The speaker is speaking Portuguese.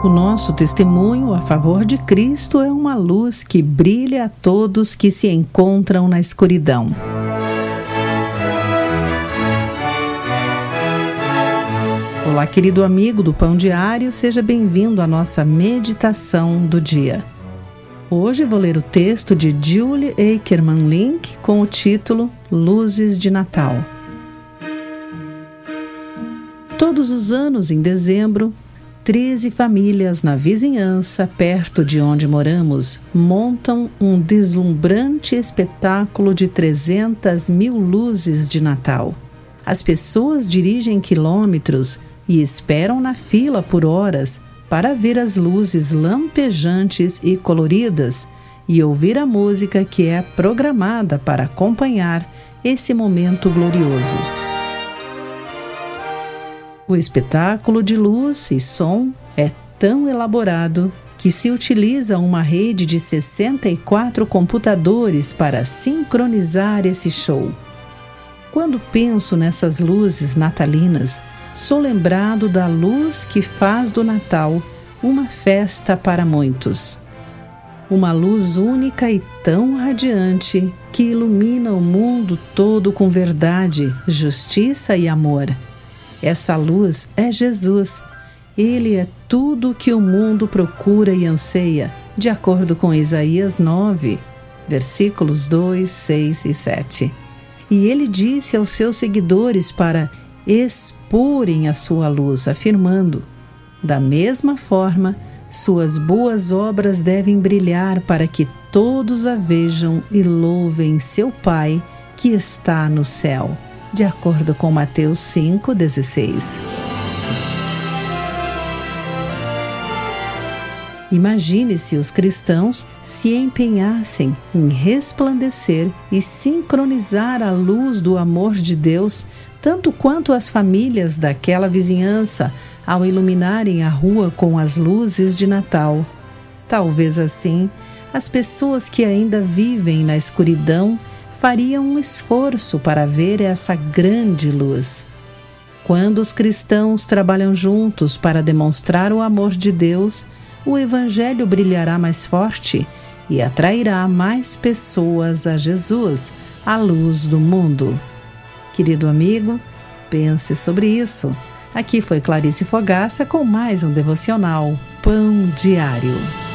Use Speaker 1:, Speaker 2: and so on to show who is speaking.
Speaker 1: O nosso testemunho a favor de Cristo é uma luz que brilha a todos que se encontram na escuridão. Olá, querido amigo do Pão Diário, seja bem-vindo à nossa meditação do dia. Hoje vou ler o texto de Julie Ackerman Link com o título Luzes de Natal. Todos os anos, em dezembro, 13 famílias na vizinhança, perto de onde moramos, montam um deslumbrante espetáculo de 300 mil luzes de Natal. As pessoas dirigem quilômetros e esperam na fila por horas para ver as luzes lampejantes e coloridas e ouvir a música que é programada para acompanhar esse momento glorioso. O espetáculo de luz e som é tão elaborado que se utiliza uma rede de 64 computadores para sincronizar esse show. Quando penso nessas luzes natalinas, sou lembrado da luz que faz do Natal uma festa para muitos. Uma luz única e tão radiante que ilumina o mundo todo com verdade, justiça e amor. Essa luz é Jesus. Ele é tudo o que o mundo procura e anseia, de acordo com Isaías 9, versículos 2, 6 e 7. E ele disse aos seus seguidores para exporem a sua luz, afirmando: Da mesma forma, suas boas obras devem brilhar para que todos a vejam e louvem seu Pai que está no céu de acordo com Mateus 5,16. Imagine se os cristãos se empenhassem em resplandecer e sincronizar a luz do amor de Deus, tanto quanto as famílias daquela vizinhança, ao iluminarem a rua com as luzes de Natal. Talvez assim, as pessoas que ainda vivem na escuridão faria um esforço para ver essa grande luz. Quando os cristãos trabalham juntos para demonstrar o amor de Deus, o Evangelho brilhará mais forte e atrairá mais pessoas a Jesus, a luz do mundo. Querido amigo, pense sobre isso. Aqui foi Clarice Fogaça com mais um devocional Pão Diário.